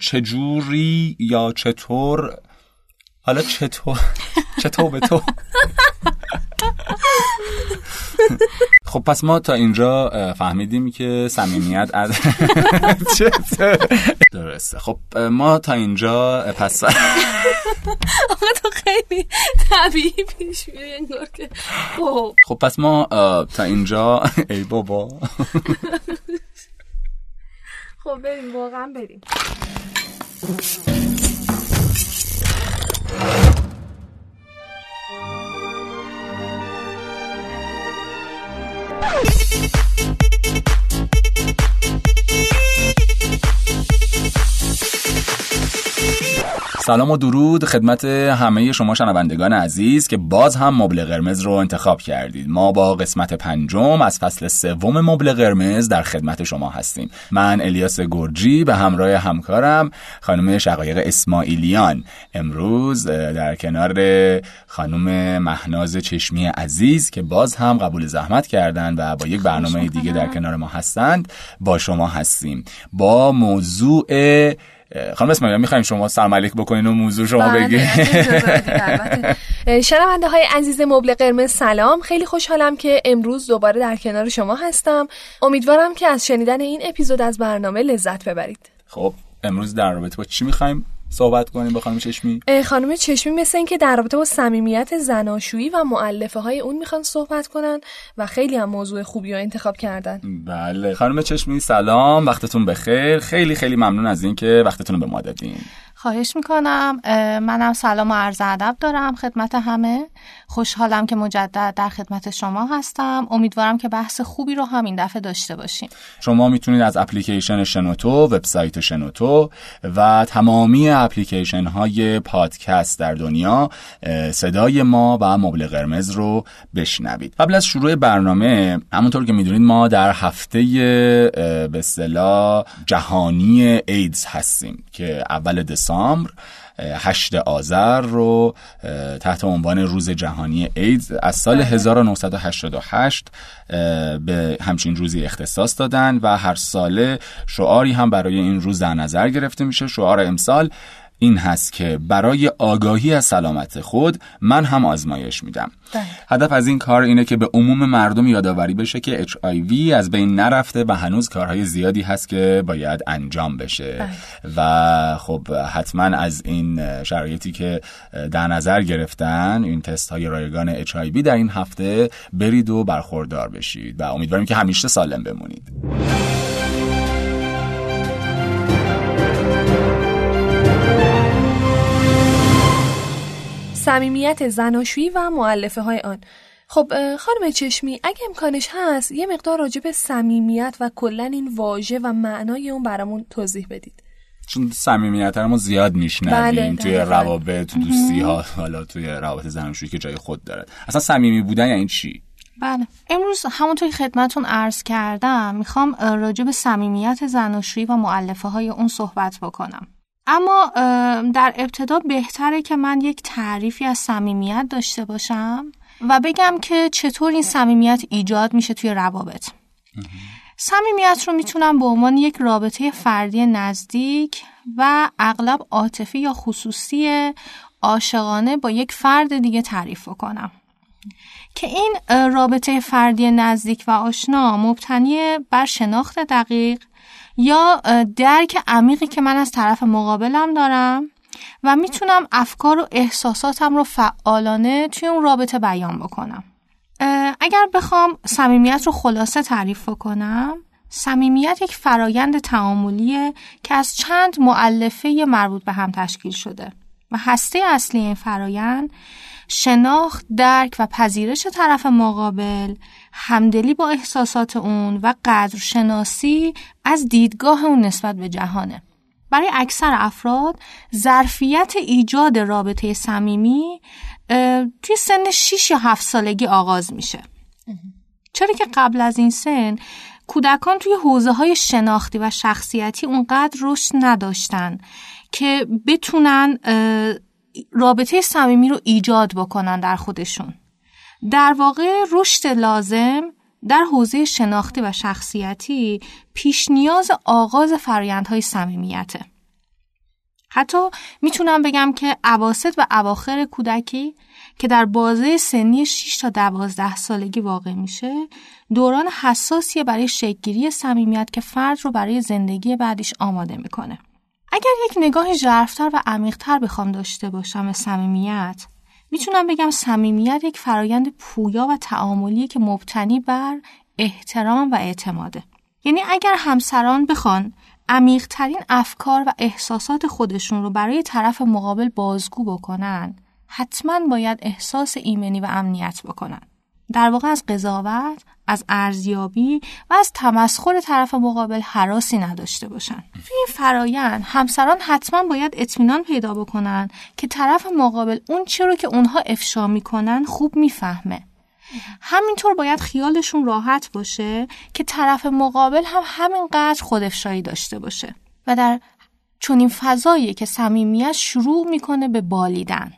چجوری یا چطور؟ حالا چطور؟ چطور به تو؟ خب پس ما تا اینجا فهمیدیم که صمیمیت از درسته. خب ما تا اینجا پس آقا تو خیلی طبیعی پیش میری که. خب. خب پس ما تا اینجا ای بابا. خب بریم واقعا بریم. سلام و درود خدمت همه شما شنوندگان عزیز که باز هم مبل قرمز رو انتخاب کردید. ما با قسمت پنجم از فصل سوم مبل قرمز در خدمت شما هستیم. من الیاس گرجی به همراه همکارم خانم شقایق اسماعیلیان. امروز در کنار خانم مهناز چشمی عزیز که باز هم قبول زحمت کردن و با یک برنامه دیگه در کنار ما هستند با شما هستیم. با موضوع خانم اسماعیل می‌خوایم شما سلام علیک بکنین و موضوع شما بله، بگید شنونده های عزیز مبل قرمز سلام. خیلی خوشحالم که امروز دوباره در کنار شما هستم. امیدوارم که از شنیدن این اپیزود از برنامه لذت ببرید. خب امروز در رابطه با چی می‌خوایم؟ صحبت کنیم با خانم چشمی؟ خانم چشمی مثل اینکه در رابطه با صمیمیت زناشویی و معلفه های اون می‌خوان صحبت کنن و خیلی هم موضوع خوبی رو انتخاب کردن. بله. خانم چشمی سلام. وقتتون بخیر. خیلی خیلی ممنون از اینکه وقتتون رو به ما دادین. خواهش می‌کنم. منم سلام و عرض ادب دارم خدمت همه. خوشحالم که مجدد در خدمت شما هستم. امیدوارم که بحث خوبی رو هم این دفعه داشته باشیم. شما می‌تونید از اپلیکیشن شنوتو وبسایت شنوتو و تمامی اپلیکیشن های پادکست در دنیا صدای ما و مبل قرمز رو بشنوید. قبل از شروع برنامه همونطور که می‌دونید ما در هفته به اصطلاح جهانی ایدز هستیم که اول دسامبر 8 آذر رو تحت عنوان روز جهانی ایدز از سال 1988 به همچین روزی اختصاص دادن و هر ساله شعاری هم برای این روز در نظر گرفته میشه. شعار امسال این هست که برای آگاهی از سلامت خود من هم آزمایش میدم ده. هدف از این کار اینه که به عموم مردم یادآوری بشه که HIV از بین نرفته و هنوز کارهای زیادی هست که باید انجام بشه ده. و خب حتما از این شرایطی که در نظر گرفتن این تست های رایگان HIV در این هفته برید و برخوردار بشید و امیدواریم که همیشه سالم بمونید صمیمیت زناشویی و معلفه های آن. خب خانم چشمی اگه امکانش هست یه مقدار راجع به صمیمیت و کلا این واژه و معنای اون برامون توضیح بدید. چون صمیمیت ما زیاد میشنویم بله، توی روابط تو دوستی ها حالا توی روابط زناشویی که جای خود داره. اصلا صمیمی بودن یعنی چی؟ بله. امروز همونطور که خدمتون عرض کردم می‌خوام راجع به صمیمیت زناشویی و معلفه های اون صحبت بکنم. اما در ابتدا بهتره که من یک تعریفی از صمیمیت داشته باشم و بگم که چطور این صمیمیت ایجاد میشه توی روابط. صمیمیت رو می‌تونم به عنوان یک رابطه فردی نزدیک و اغلب عاطفی یا خصوصی عاشقانه با یک فرد دیگه تعریف کنم که این رابطه فردی نزدیک و آشنا مبتنی بر شناخت دقیق یا درک عمیقی که من از طرف مقابلم دارم و می‌تونم افکار و احساساتم رو فعالانه توی اون رابطه بیان بکنم. اگر بخوام صمیمیت رو خلاصه تعریف کنم صمیمیت یک فرایند تعاملیه که از چند معلفه مربوط به هم تشکیل شده و هسته اصلی این فرایند شناخت، درک و پذیرش طرف مقابل، همدلی با احساسات اون و قدرشناسی از دیدگاه اون نسبت به جهانه. برای اکثر افراد ظرفیت ایجاد رابطه صمیمی توی سن 6 یا 7 سالگی آغاز میشه. چرا که قبل از این سن کودکان توی حوزه های شناختی و شخصیتی اونقدر رشد نداشتن که بتونن رابطه صمیمی رو ایجاد بکنن در خودشون در واقع رشد لازم در حوزه شناختی و شخصیتی پیش نیاز آغاز فرایندهای صمیمیته. حتی می‌تونم بگم که عواست و اواخر کودکی که در بازه سنی 6 تا 12 سالگی واقع میشه دوران حساسیه برای شکلگیری صمیمیت که فرد رو برای زندگی بعدیش آماده می‌کنه. اگر یک نگاه ژرفتر و عمیقتر بخوام داشته باشم به صمیمیت می‌تونم بگم صمیمیت یک فرایند پویا و تعاملی که مبتنی بر احترام و اعتماده. یعنی اگر همسران بخوان عمیقترین افکار و احساسات خودشون رو برای طرف مقابل بازگو بکنن حتما باید احساس ایمنی و امنیت بکنن. در واقع از قضاوت، از ارزیابی و از تمسخر طرف مقابل حراسی نداشته باشن. توی این فرایند همسران حتما باید اطمینان پیدا بکنن که طرف مقابل اون چی که اونها افشا می‌کنن خوب می‌فهمه. همینطور باید خیالشون راحت باشه که طرف مقابل هم همینقدر خودافشایی داشته باشه و در چنین فضایی که صمیمیت شروع می‌کنه به بالیدن.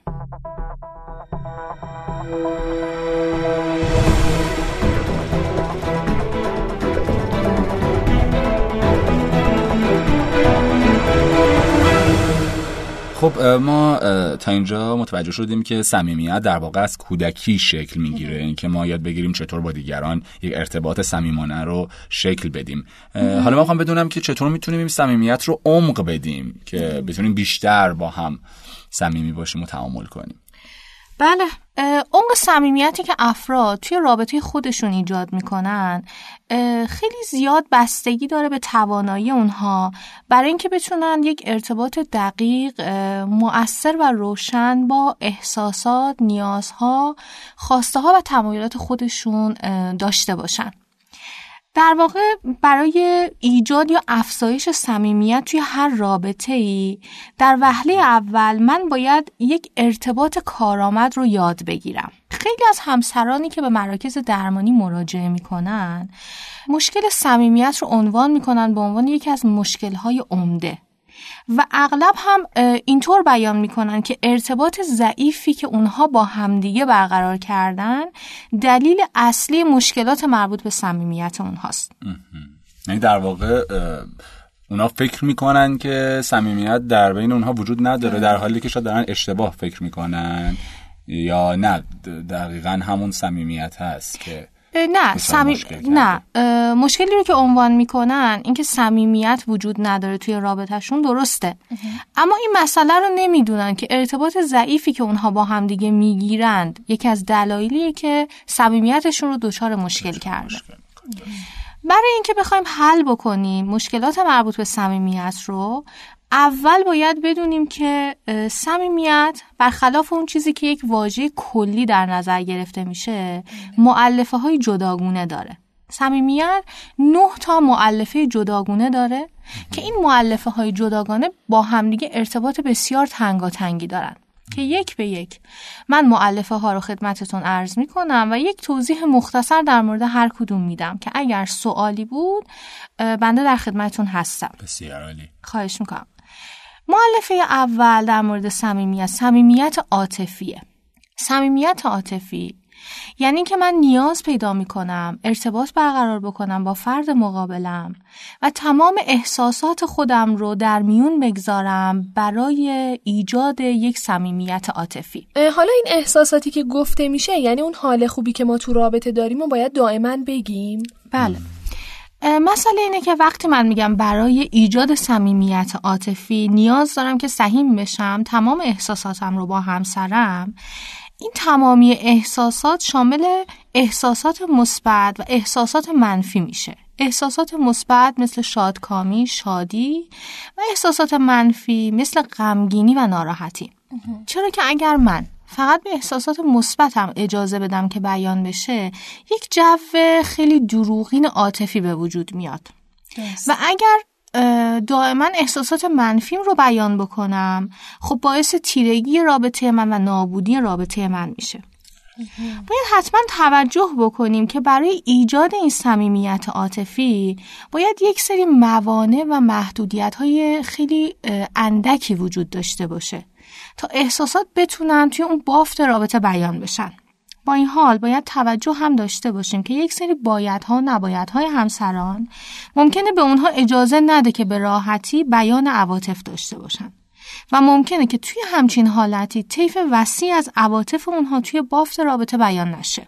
خب ما تا اینجا متوجه شدیم که صمیمیت در واقع از کودکی شکل می‌گیره. اینکه ما یاد بگیریم چطور با دیگران یک ارتباط صمیمانه رو شکل بدیم. حالا ما می‌خوام بدونم که چطور می‌تونیم این صمیمیت رو عمق بدیم که بتونیم بیشتر با هم صمیمی باشیم و تعامل کنیم. بله. عمق صمیمیتی که افراد توی رابطه خودشون ایجاد می‌کنن خیلی زیاد بستگی داره به توانایی اونها. برای اینکه بتونن یک ارتباط دقیق مؤثر و روشن با احساسات، نیازها، خواسته ها و تمایلات خودشون داشته باشن. در واقع برای ایجاد یا افزایش صمیمیت توی هر رابطه ای در وهله اول من باید یک ارتباط کارآمد رو یاد بگیرم. خیلی از همسرانی که به مراکز درمانی مراجعه می‌کنن مشکل صمیمیت رو عنوان می‌کنن به عنوان یکی از مشکلهای عمده. و اغلب هم اینطور بیان می‌کنن که ارتباط ضعیفی که اونها با همدیگه برقرار کردن دلیل اصلی مشکلات مربوط به صمیمیت اونهاست. یعنی در واقع اونا فکر می‌کنن که صمیمیت در بین اونها وجود نداره در حالی که شاید دارن اشتباه فکر می‌کنن یا نه دقیقا همون صمیمیت هست که نه سمی... نه مشکلی رو که عنوان می‌کنن اینکه صمیمیت وجود نداره توی رابطهشون درسته. اما این مسئله رو نمی‌دونن که ارتباط ضعیفی که اونها با همدیگه می‌گیرند یکی از دلایلیه که صمیمیتشون رو دچار مشکل کرده برای اینکه بخوایم حل بکنیم مشکلات مربوط به صمیمیت رو اول باید بدونیم که صمیمیت برخلاف اون چیزی که یک واژه کلی در نظر گرفته میشه معلفه های جداگونه داره. صمیمیت نه تا معلفه جداگونه داره که این معلفه های جداگانه با همدیگه ارتباط بسیار تنگاتنگی دارن. که یک به یک. من معلفه ها رو خدمتتون عرض می کنم و یک توضیح مختصر در مورد هر کدوم میدم که اگر سوالی بود بنده در خدمتتون هستم. بسیار عالی. خواهش می‌کنم. معلفه اول در مورد صمیمیت صمیمیت عاطفیه. صمیمیت عاطفی یعنی که من نیاز پیدا می کنم ارتباط برقرار بکنم با فرد مقابلم و تمام احساسات خودم رو در میون بگذارم برای ایجاد یک صمیمیت عاطفی. حالا این احساساتی که گفته میشه یعنی اون حال خوبی که ما تو رابطه داریم و باید دائما بگیم؟ بله. مسئله اینه که وقتی من میگم برای ایجاد صمیمیت عاطفی نیاز دارم که سهیم بشم تمام احساساتم رو با همسرم این تمامی احساسات شامل احساسات مثبت و احساسات منفی میشه. احساسات مثبت مثل شادکامی، شادی و احساسات منفی مثل غمگینی و ناراحتی. چرا که اگر من فقط به احساسات مثبتم اجازه بدم که بیان بشه یک جو خیلی دروغین عاطفی به وجود میاد. و اگر دائما احساسات منفیم رو بیان بکنم خب باعث تیرگی رابطه من و نابودی رابطه من میشه. باید حتما توجه بکنیم که برای ایجاد این صمیمیت عاطفی باید یک سری موانع و محدودیت های خیلی اندکی وجود داشته باشه. تا احساسات بتونن توی اون بافت رابطه بیان بشن. با این حال باید توجه هم داشته باشیم که یک سری بایدها و نبایدهای همسران ممکنه به اونها اجازه نده که به راحتی بیان عواطف داشته باشن. و ممکنه که توی همچین حالتی طیف وسیع از عواطف اونها توی بافت رابطه بیان نشه.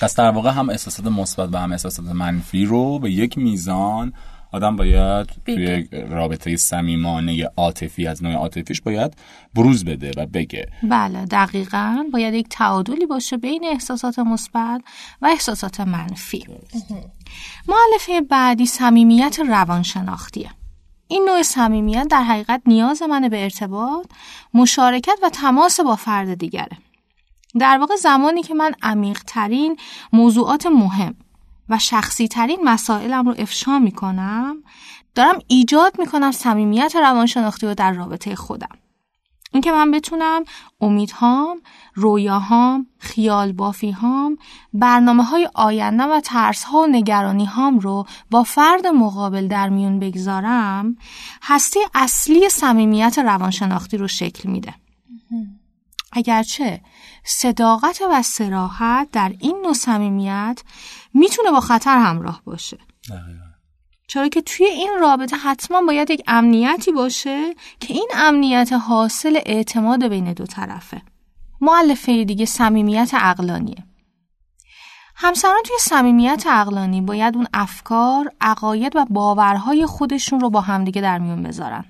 پس در واقع هم احساسات مثبت و هم احساسات منفی رو به یک میزان آدم باید توی رابطه صمیمانه عاطفی از نوع عاطفیش باید بروز بده و بگه. بله دقیقا. باید یک تعادلی باشه بین احساسات مثبت و احساسات منفی. معلفه بعدی صمیمیت روانشناختیه. این نوع صمیمیت در حقیقت نیاز منه به ارتباط مشارکت و تماس با فرد دیگره. در واقع زمانی که من عمیق ترین موضوعات مهم و شخصی ترین مسائلم رو افشا می کنم دارم ایجاد می کنم صمیمیت روانشناختی رو در رابطه خودم. اینکه من بتونم امیدهام، رویاهام، خیال بافیهام، برنامه های آینده و ترس ها و نگرانی هام رو با فرد مقابل در میون بگذارم هسته اصلی صمیمیت روانشناختی رو شکل میده. اگرچه صداقت و سراحت در این نوع صمیمیت می‌تونه با خطر همراه باشه چرا که توی این رابطه حتما باید یک امنیتی باشه که این امنیت حاصل اعتماد بین دو طرفه معلفه دیگه صمیمیت اقلانیه همسران توی صمیمیت اقلانی باید اون افکار، عقاید و باورهای خودشون رو با همدیگه در میون بذارن.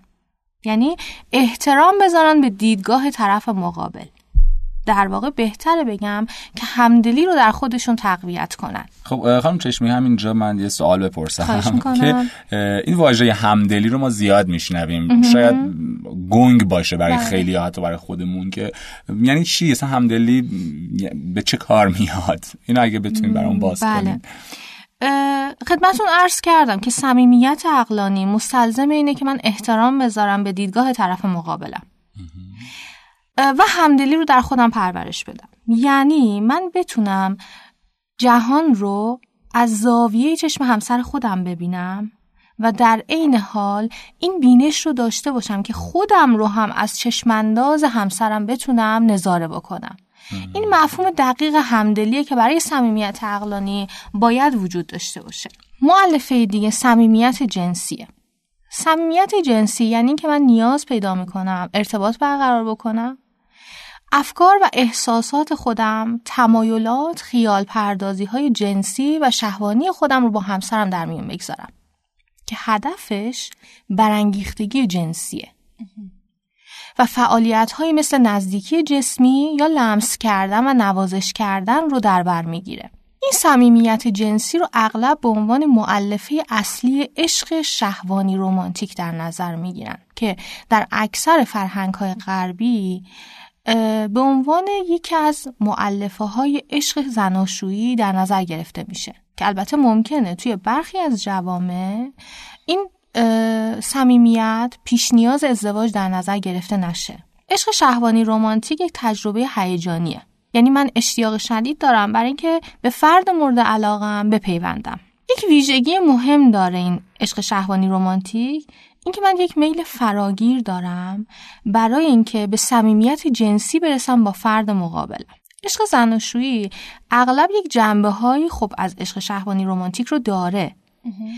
یعنی احترام بذارن به دیدگاه طرف مقابل. در واقع بهتره بگم که همدلی رو در خودشون تقویت کنن. خب خانم چشمی همینجا من یه سوال بپرسم. که این واژه همدلی رو ما زیاد میشنویم. شاید گنگ باشه برای بله. خیلی حتی برای خودمون که یعنی چی؟ اصلا همدلی به چه کار میاد؟ این اگه بتونیم برام باز بله. کنیم. خدمتون عرض کردم که صمیمیت عقلانی مستلزم اینه که من احترام بذارم به دیدگاه طرف مقابلم. و همدلی رو در خودم پرورش بدم. یعنی من بتونم جهان رو از زاویه چشم همسر خودم ببینم و در عین حال این بینش رو داشته باشم که خودم رو هم از چشمانداز همسرم بتونم نظاره بکنم. این مفهوم دقیق همدلیه که برای صمیمیت عقلانی باید وجود داشته باشه. معلفه دیگه صمیمیت جنسیه. صمیمیت جنسی یعنی که من نیاز پیدا می‌کنم ارتباط برقرار بکنم افکار و احساسات خودم، تمایلات، خیال پردازی های جنسی و شهوانی خودم رو با همسرم در میون بگذارم که هدفش برانگیختگی جنسیه و فعالیت مثل نزدیکی جسمی یا لمس کردن و نوازش کردن رو در بر می‌گیره. این صمیمیت جنسی رو اغلب به عنوان معلفه اصلی عشق شهوانی رومانتیک در نظر می‌گیرن که در اکثر فرهنگ های غربی به عنوان یکی از معلفه های عشق زناشویی در نظر گرفته میشه. که البته ممکنه توی برخی از جوامع این صمیمیت پیش نیاز ازدواج در نظر گرفته نشه. عشق شهوانی رومانتیک یک تجربه هیجانیه. یعنی من اشتیاق شدید دارم برای اینکه به فرد مورد علاقم بپیوندم. یک ویژگی مهم داره این عشق شهوانی رومانتیک اینکه من یک میل فراگیر دارم برای اینکه به صمیمیت جنسی برسم با فرد مقابلم عشق زناشویی اغلب یک جنبه هایی خب از عشق شهوانی رومانتیک رو داره.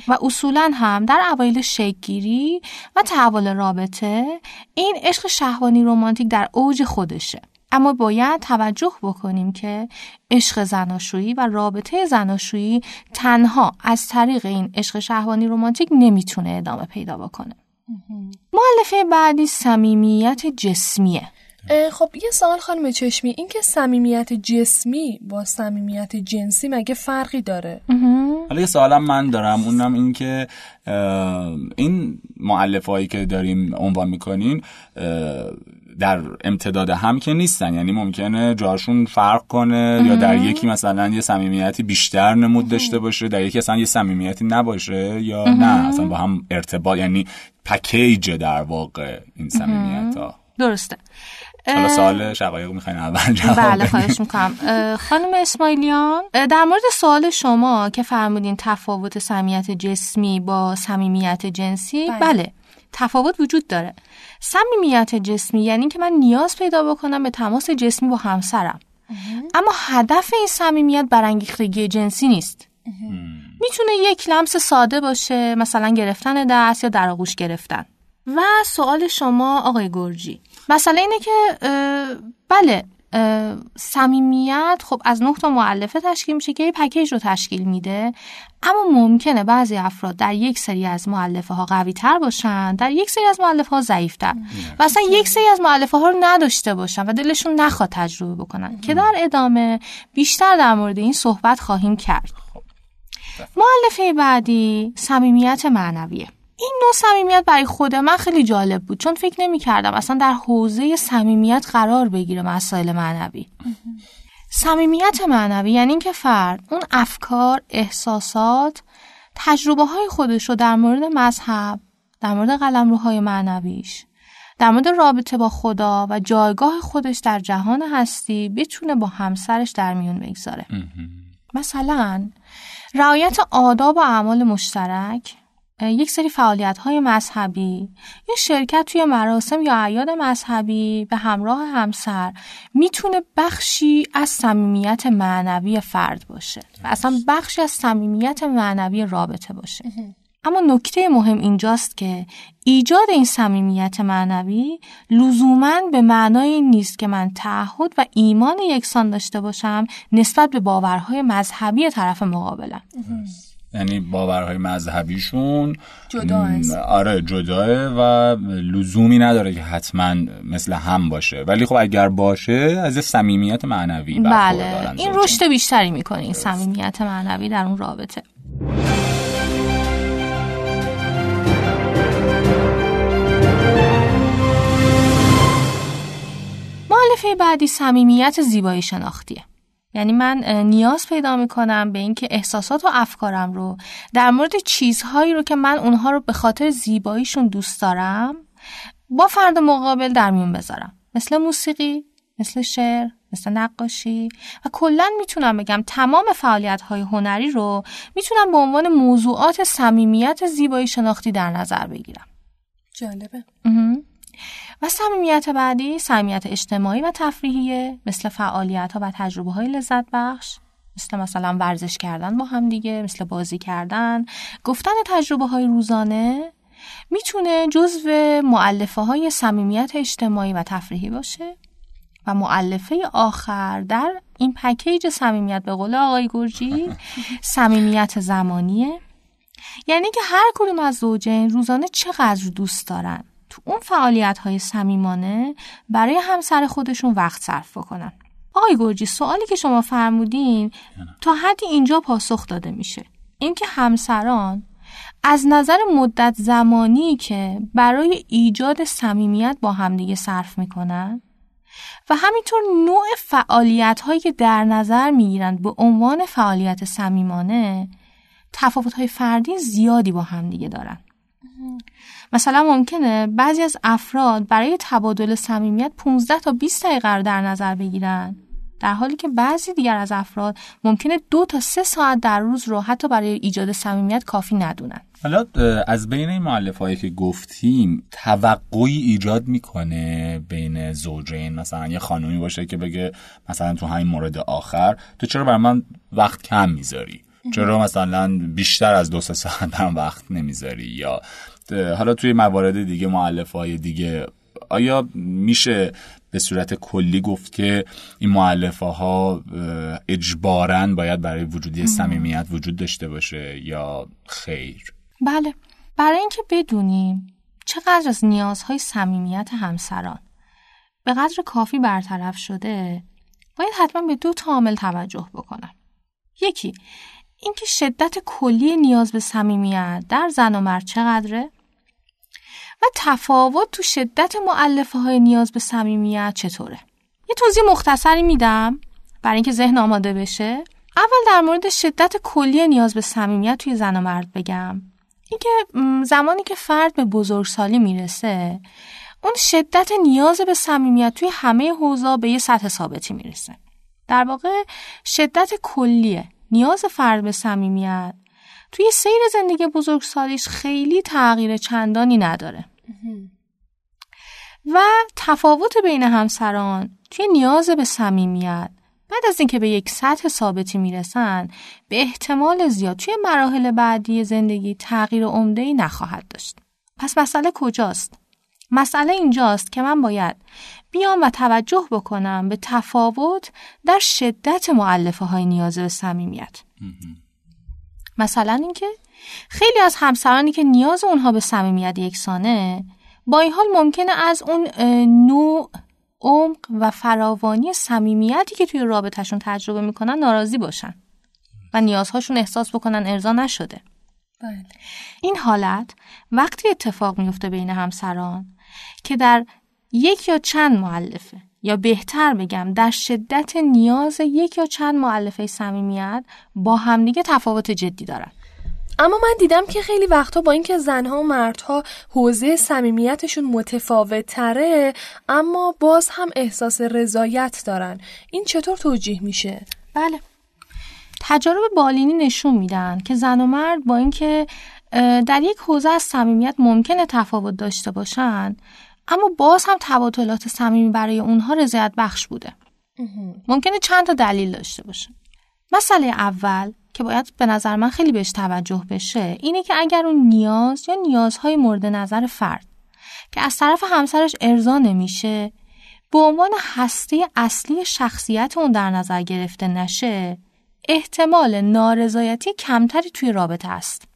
و اصولا هم در اوایل شکگیری و تحول رابطه این عشق شهوانی رومانتیک در اوج خودشه. اما باید توجه بکنیم که عشق زناشویی و رابطه زناشویی تنها از طریق این عشق شهوانی رومانتیک نمی‌تونه ادامه پیدا بکنه. معلفه بعدی صمیمیت جسمیه. خب یه سوال خانم چشمی این که صمیمیت جسمی با صمیمیت جنسی مگه فرقی داره؟ حالا یه سوالم من دارم اونم این که این معلف هایی که داریم عنوان می‌کنین در امتداد هم که نیستن. یعنی ممکنه جاشون فرق کنه یا در یکی مثلا یه صمیمیتی بیشتر نمود داشته باشه در یکی اصلا یه صمیمیتی نباشه یا نه اصلا با هم ارتباط یعنی پکیج در واقع این صمیمیت ها درسته. حالا سوال شقایق می‌خواین اول جواب بله خواهش می‌کنم. خانم اسماعیلیان در مورد سوال شما که فرمودین تفاوت صمیمیت جسمی با صمیمیت جنسی بله. بله. تفاوت وجود داره. صمیمیت جسمی یعنی که من نیاز پیدا بکنم به تماس جسمی با همسرم. اما هدف این صمیمیت برانگیختگی جنسی نیست. می‌تونه یک لمس ساده باشه مثلا گرفتن دست یا در آغوش گرفتن. و سوال شما آقای گرجی مسئله اینه که بله صمیمیت خب از نه تا معلفه تشکیل میشه که یه پکیج رو تشکیل میده. اما ممکنه بعضی افراد در یک سری از معلفه ها قوی تر باشن در یک سری از معلفه ها ضعیف تر و اصلا یک سری از معلفه ها رو نداشته باشن و دلشون نخواد تجربه بکنن. که در ادامه بیشتر در مورد این صحبت خواهیم کرد. خب. معلفه بعدی صمیمیت معنویه. این نوع صمیمیت برای خود من خیلی جالب بود چون فکر نمی کردم اصلا در حوزه صمیمیت قرار بگیره مسائل معنوی. صمیمیت معنوی یعنی اینکه فرد اون افکار احساسات تجربه های خودش رو در مورد مذهب در مورد قلمروهای معنویش در مورد رابطه با خدا و جایگاه خودش در جهان هستی بتونه با همسرش در میون بگذاره. مثلا رعایت آداب و اعمال مشترک یک سری فعالیت های مذهبی یا شرکت توی مراسم یا اعیاد مذهبی به همراه همسر می‌تونه بخشی از صمیمیت معنوی فرد باشه و اصلا بخشی از صمیمیت معنوی رابطه باشه. اما نکته مهم اینجاست که ایجاد این صمیمیت معنوی لزوما به معنای این نیست که من تعهد و ایمان یکسان داشته باشم نسبت به باورهای مذهبی طرف مقابلم. یعنی باورهای مذهبیشون. جدا آره جداه و لزومی نداره که حتما مثل هم باشه. ولی خب اگر باشه از صمیمیت معنوی بله. این رشد بیشتری می‌کنه این صمیمیت معنوی در اون رابطه. معلفه بعدی صمیمیت زیبایی شناختیه. یعنی من نیاز پیدا می‌کنم به اینکه احساسات و افکارم رو در مورد چیزهایی رو که من اونها رو به خاطر زیباییشون دوست دارم با فرد مقابل در میون بذارم. مثل موسیقی مثل شعر مثل نقاشی. و کلا می‌تونم بگم تمام فعالیت های هنری رو می‌تونم به عنوان موضوعات صمیمیت زیبایی شناختی در نظر بگیرم. جالبه. و صمیمیت بعدی صمیمیت اجتماعی و تفریحیه مثل فعالیت ها و تجربه های لذت بخش مثل مثلا ورزش کردن با هم دیگه مثل بازی کردن گفتن تجربه های روزانه می‌تونه جزو معلفه های صمیمیت اجتماعی و تفریحی باشه. و معلفه آخر در این پکیج صمیمیت به قول آقای گرجی صمیمیت زمانیه. یعنی که هر کدوم از زوجین روزانه چقدر دوست دارن؟ تو اون فعالیت های صمیمانه برای همسر خودشون وقت صرف بکنن. آقای گرجی سوالی که شما فرمودین تا حدی اینجا پاسخ داده میشه. اینکه همسران از نظر مدت زمانی که برای ایجاد صمیمیت با همدیگه صرف می‌کنن و همینطور نوع فعالیت هایی که در نظر می‌گیرند به عنوان فعالیت صمیمانه تفاوت های فردی زیادی با همدیگه دارن. مثلا ممکنه بعضی از افراد برای تبادل صمیمیت 15 تا 20 دقیقه رو در نظر بگیرن. در حالی که بعضی دیگر از افراد ممکنه دو تا سه ساعت در روز رو حتی برای ایجاد صمیمیت کافی ندونن. حالا از بین این معلف هایی که گفتیم توقعی ایجاد می‌کنه بین زوجین مثلا یه خانومی باشه که بگه مثلا تو همین مورد آخر تو چرا بر من وقت کم می‌ذاری؟ چرا مثلا بیشتر از دو سه ساعت برام وقت نمی‌ذاری؟ یا حالا توی موارد دیگه معلف های دیگه آیا میشه به صورت کلی گفت که این معلفه ها اجبارا باید برای وجودی صمیمیت وجود داشته باشه یا خیر؟ بله. برای اینکه بدونیم چقدر از نیازهای صمیمیت همسران به قدر کافی برطرف شده باید حتما به دو تا عامل توجه بکنم. یکی اینکه شدت کلی نیاز به صمیمیت در زن و مرد چقدره؟ و تفاوت تو شدت معلفه های نیاز به صمیمیت چطوره؟ یه توضیح مختصری میدم برای اینکه ذهن آماده بشه. اول در مورد شدت کلی نیاز به صمیمیت توی زن و مرد بگم. اینکه زمانی که فرد به بزرگسالی می‌رسه اون شدت نیاز به صمیمیت توی همه حوزا به یه سطح ثابتی می‌رسه. در واقع شدت کلیه. نیاز فرد به صمیمیت. توی سیر زندگی بزرگسالیش خیلی تغییر چندانی نداره. و تفاوت بین همسران توی نیاز به صمیمیت. بعد از اینکه به یک سطح ثابتی می‌رسن به احتمال زیاد توی مراحل بعدی زندگی تغییر عمده ای نخواهد داشت. پس مسئله کجاست؟ مسئله اینجاست که من باید بیام و توجه بکنم به تفاوت در شدت معلفه های نیاز به صمیمیت. مثلا اینکه خیلی از همسرانی که نیاز اونها به صمیمیت یکسانه با این حال ممکنه از اون نوع عمق و فراوانی صمیمیتی که توی رابطهشون تجربه می‌کنن ناراضی باشن و نیازهاشون احساس بکنن ارضا نشده. بله. این حالت وقتی اتفاق میفته بین همسران که در یک یا چند معلفه یا بهتر بگم در شدت نیاز یک یا چند معلفه صمیمیت با همدیگه تفاوت جدی دارن. اما من دیدم که خیلی وقتا با اینکه زنها و مردها حوزه صمیمیتشون متفاوت تره اما باز هم احساس رضایت دارن. این چطور توجیه میشه؟ بله. تجارب بالینی نشون میدن که زن و مرد با اینکه در یک حوزه از صمیمیت ممکنه تفاوت داشته باشن اما باز هم تبادلات صمیمی برای اونها رضایت بخش بوده. ممکنه چند تا دلیل داشته باشه. مسئله اول که باید به نظر من خیلی بهش توجه بشه اینه که اگر اون نیاز یا نیازهای مورد نظر فرد که از طرف همسرش ارضا نمیشه به عنوان هسته اصلی شخصیت اون در نظر گرفته نشه احتمال نارضایتی کمتری توی رابطه است.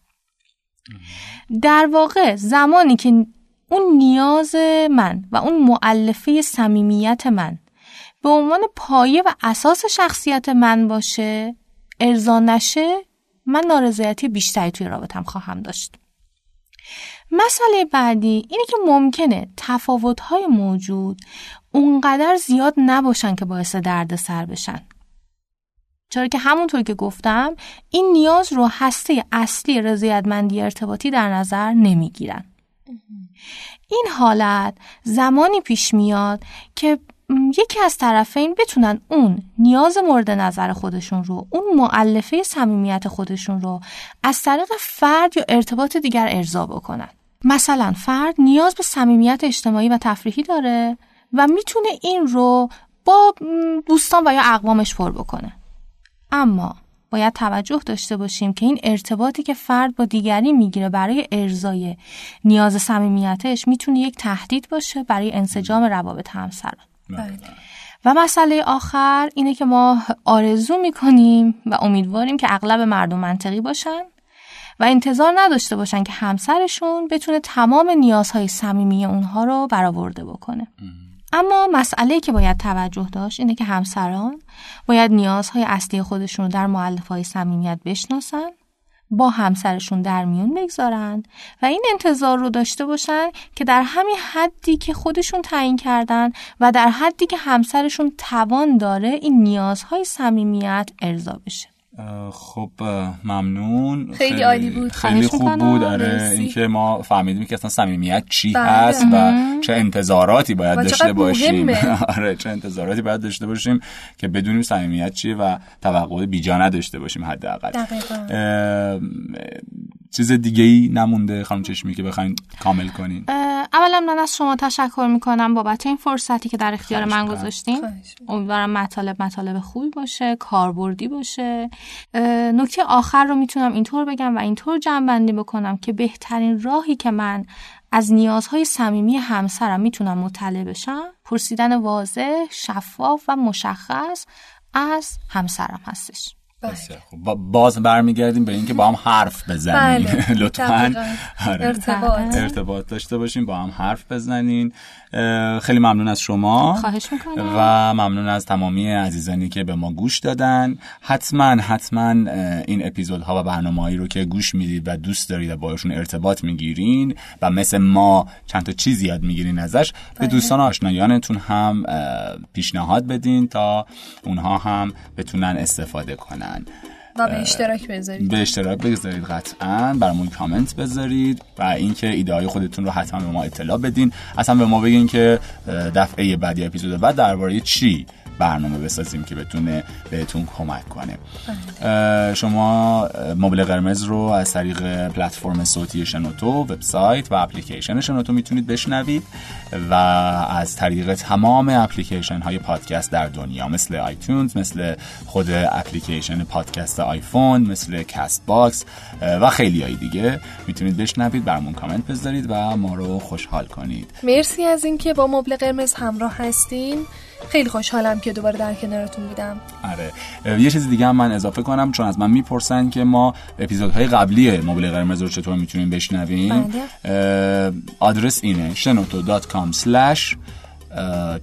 در واقع زمانی که اون نیاز من و اون معلفه صمیمیت من به عنوان پایه و اساس شخصیت من باشه ارضا نشه من نارضایتی بیشتری توی رابطم خواهم داشت. مسئله بعدی اینه که ممکنه تفاوت‌های موجود اونقدر زیاد نباشن که باعث درد سر بشن. چرا که همونطور که گفتم این نیاز رو هسته اصلی رضایتمندی ارتباطی در نظر نمی‌گیرن. این حالت زمانی پیش میاد که یکی از طرفین بتونن اون نیاز مورد نظر خودشون رو اون معلفه صمیمیت خودشون رو از طریق فرد یا ارتباط دیگر ارضا بکنن. مثلا فرد نیاز به صمیمیت اجتماعی و تفریحی داره و می‌تونه این رو با دوستان و یا اقوامش پر بکنه. اما باید توجه داشته باشیم که این ارتباطی که فرد با دیگری می‌گیره برای ارزای نیاز صمیمیتش می‌تونه یک تهدید باشه برای انسجام روابط همسران. بله. و مسئله آخر اینه که ما آرزو می‌کنیم و امیدواریم که اغلب مردم منطقی باشن و انتظار نداشته باشن که همسرشون بتونه تمام نیازهای صمیمی اونها رو برآورده بکنه. اما مسئله که باید توجه داشت اینه که همسران باید نیازهای اصلی خودشون رو در معلف های صمیمیت بشناسن با همسرشون در میون بگذارن و این انتظار رو داشته باشن که در همین حدی که خودشون تعیین کردن و در حدی که همسرشون توان داره این نیازهای صمیمیت ارضا بشه. خب ممنون. خیلی عالی بود. خیلی خوب بود. آره اینکه ما فهمیدیم که اصلا صمیمیت چی هست و چه انتظاراتی باید داشته باشیم. آره چه انتظاراتی باید داشته باشیم که بدونیم صمیمیت چیه و توقع بیجا نداشته باشیم حداقل. چیز دیگه ای نمونده خانم چشمی که بخواین کامل کنین؟ اولا من از شما تشکر می‌کنم بابت این فرصتی که در اختیار من گذاشتین. امیدوارم مطالب مطالب خوبی باشه کاربردی باشه. نکته آخر رو می‌تونم اینطور بگم و اینطور جمع بکنم که بهترین راهی که من از نیازهای صمیمی همسرم می‌تونم مطلع بشم پرسیدن واضح شفاف و مشخص از همسرم هستش. بسیار خوب. باز برمیگردیم به اینکه با هم حرف بزنیم. بله. لطفا. آره. ارتباط. ارتباط داشته باشیم با هم حرف بزنین. خیلی ممنون از شما. خواهش می‌کنم. و ممنون از تمامی عزیزانی که به ما گوش دادن. حتما حتما این اپیزودها و برنامه‌هایی رو که گوش می‌دید و دوست دارید و باشون ارتباط می‌گیرین و مثل ما چند تا چیزی یاد می‌گیرین ازش به بله. دوستان آشنایانتون هم پیشنهاد بدین تا اونها هم بتونن استفاده کنن. on. و به اشتراک بذارید. به اشتراک بذارید قطعا برامون کامنت بذارید و اینکه ایده های خودتون رو حتما به ما اطلاع بدین. اصلا به ما بگین که دفعه بعدی اپیزود بعد درباره چی برنامه بسازیم که بتونه بهتون کمک کنه. بله. شما مبل قرمز رو از طریق پلتفرم صوتی شنوتو وبسایت و اپلیکیشن شنوتو می‌تونید بشنوید و از طریق تمام اپلیکیشن های پادکست در دنیا مثل آیتونز مثل خود اپلیکیشن پادکست آیفون مثل کست باکس و خیلی های دیگه. می‌تونید بشنوید برامون کامنت بذارید و ما رو خوشحال کنید. مرسی از اینکه با مبل قرمز همراه هستین. خیلی خوشحالم که دوباره در کنارتون بودم. آره. یه چیز دیگه هم من اضافه کنم چون از من می‌پرسن که ما اپیزودهای قبلی مبل قرمز رو چطور می‌تونیم بشنویم. بله. آدرس اینه slash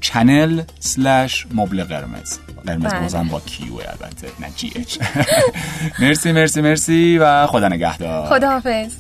channel slash مبل قرمز. قرمز بله. بازم با Q البته نه GH. مرسی مرسی مرسی و خدا نگهدار. خدا حافظ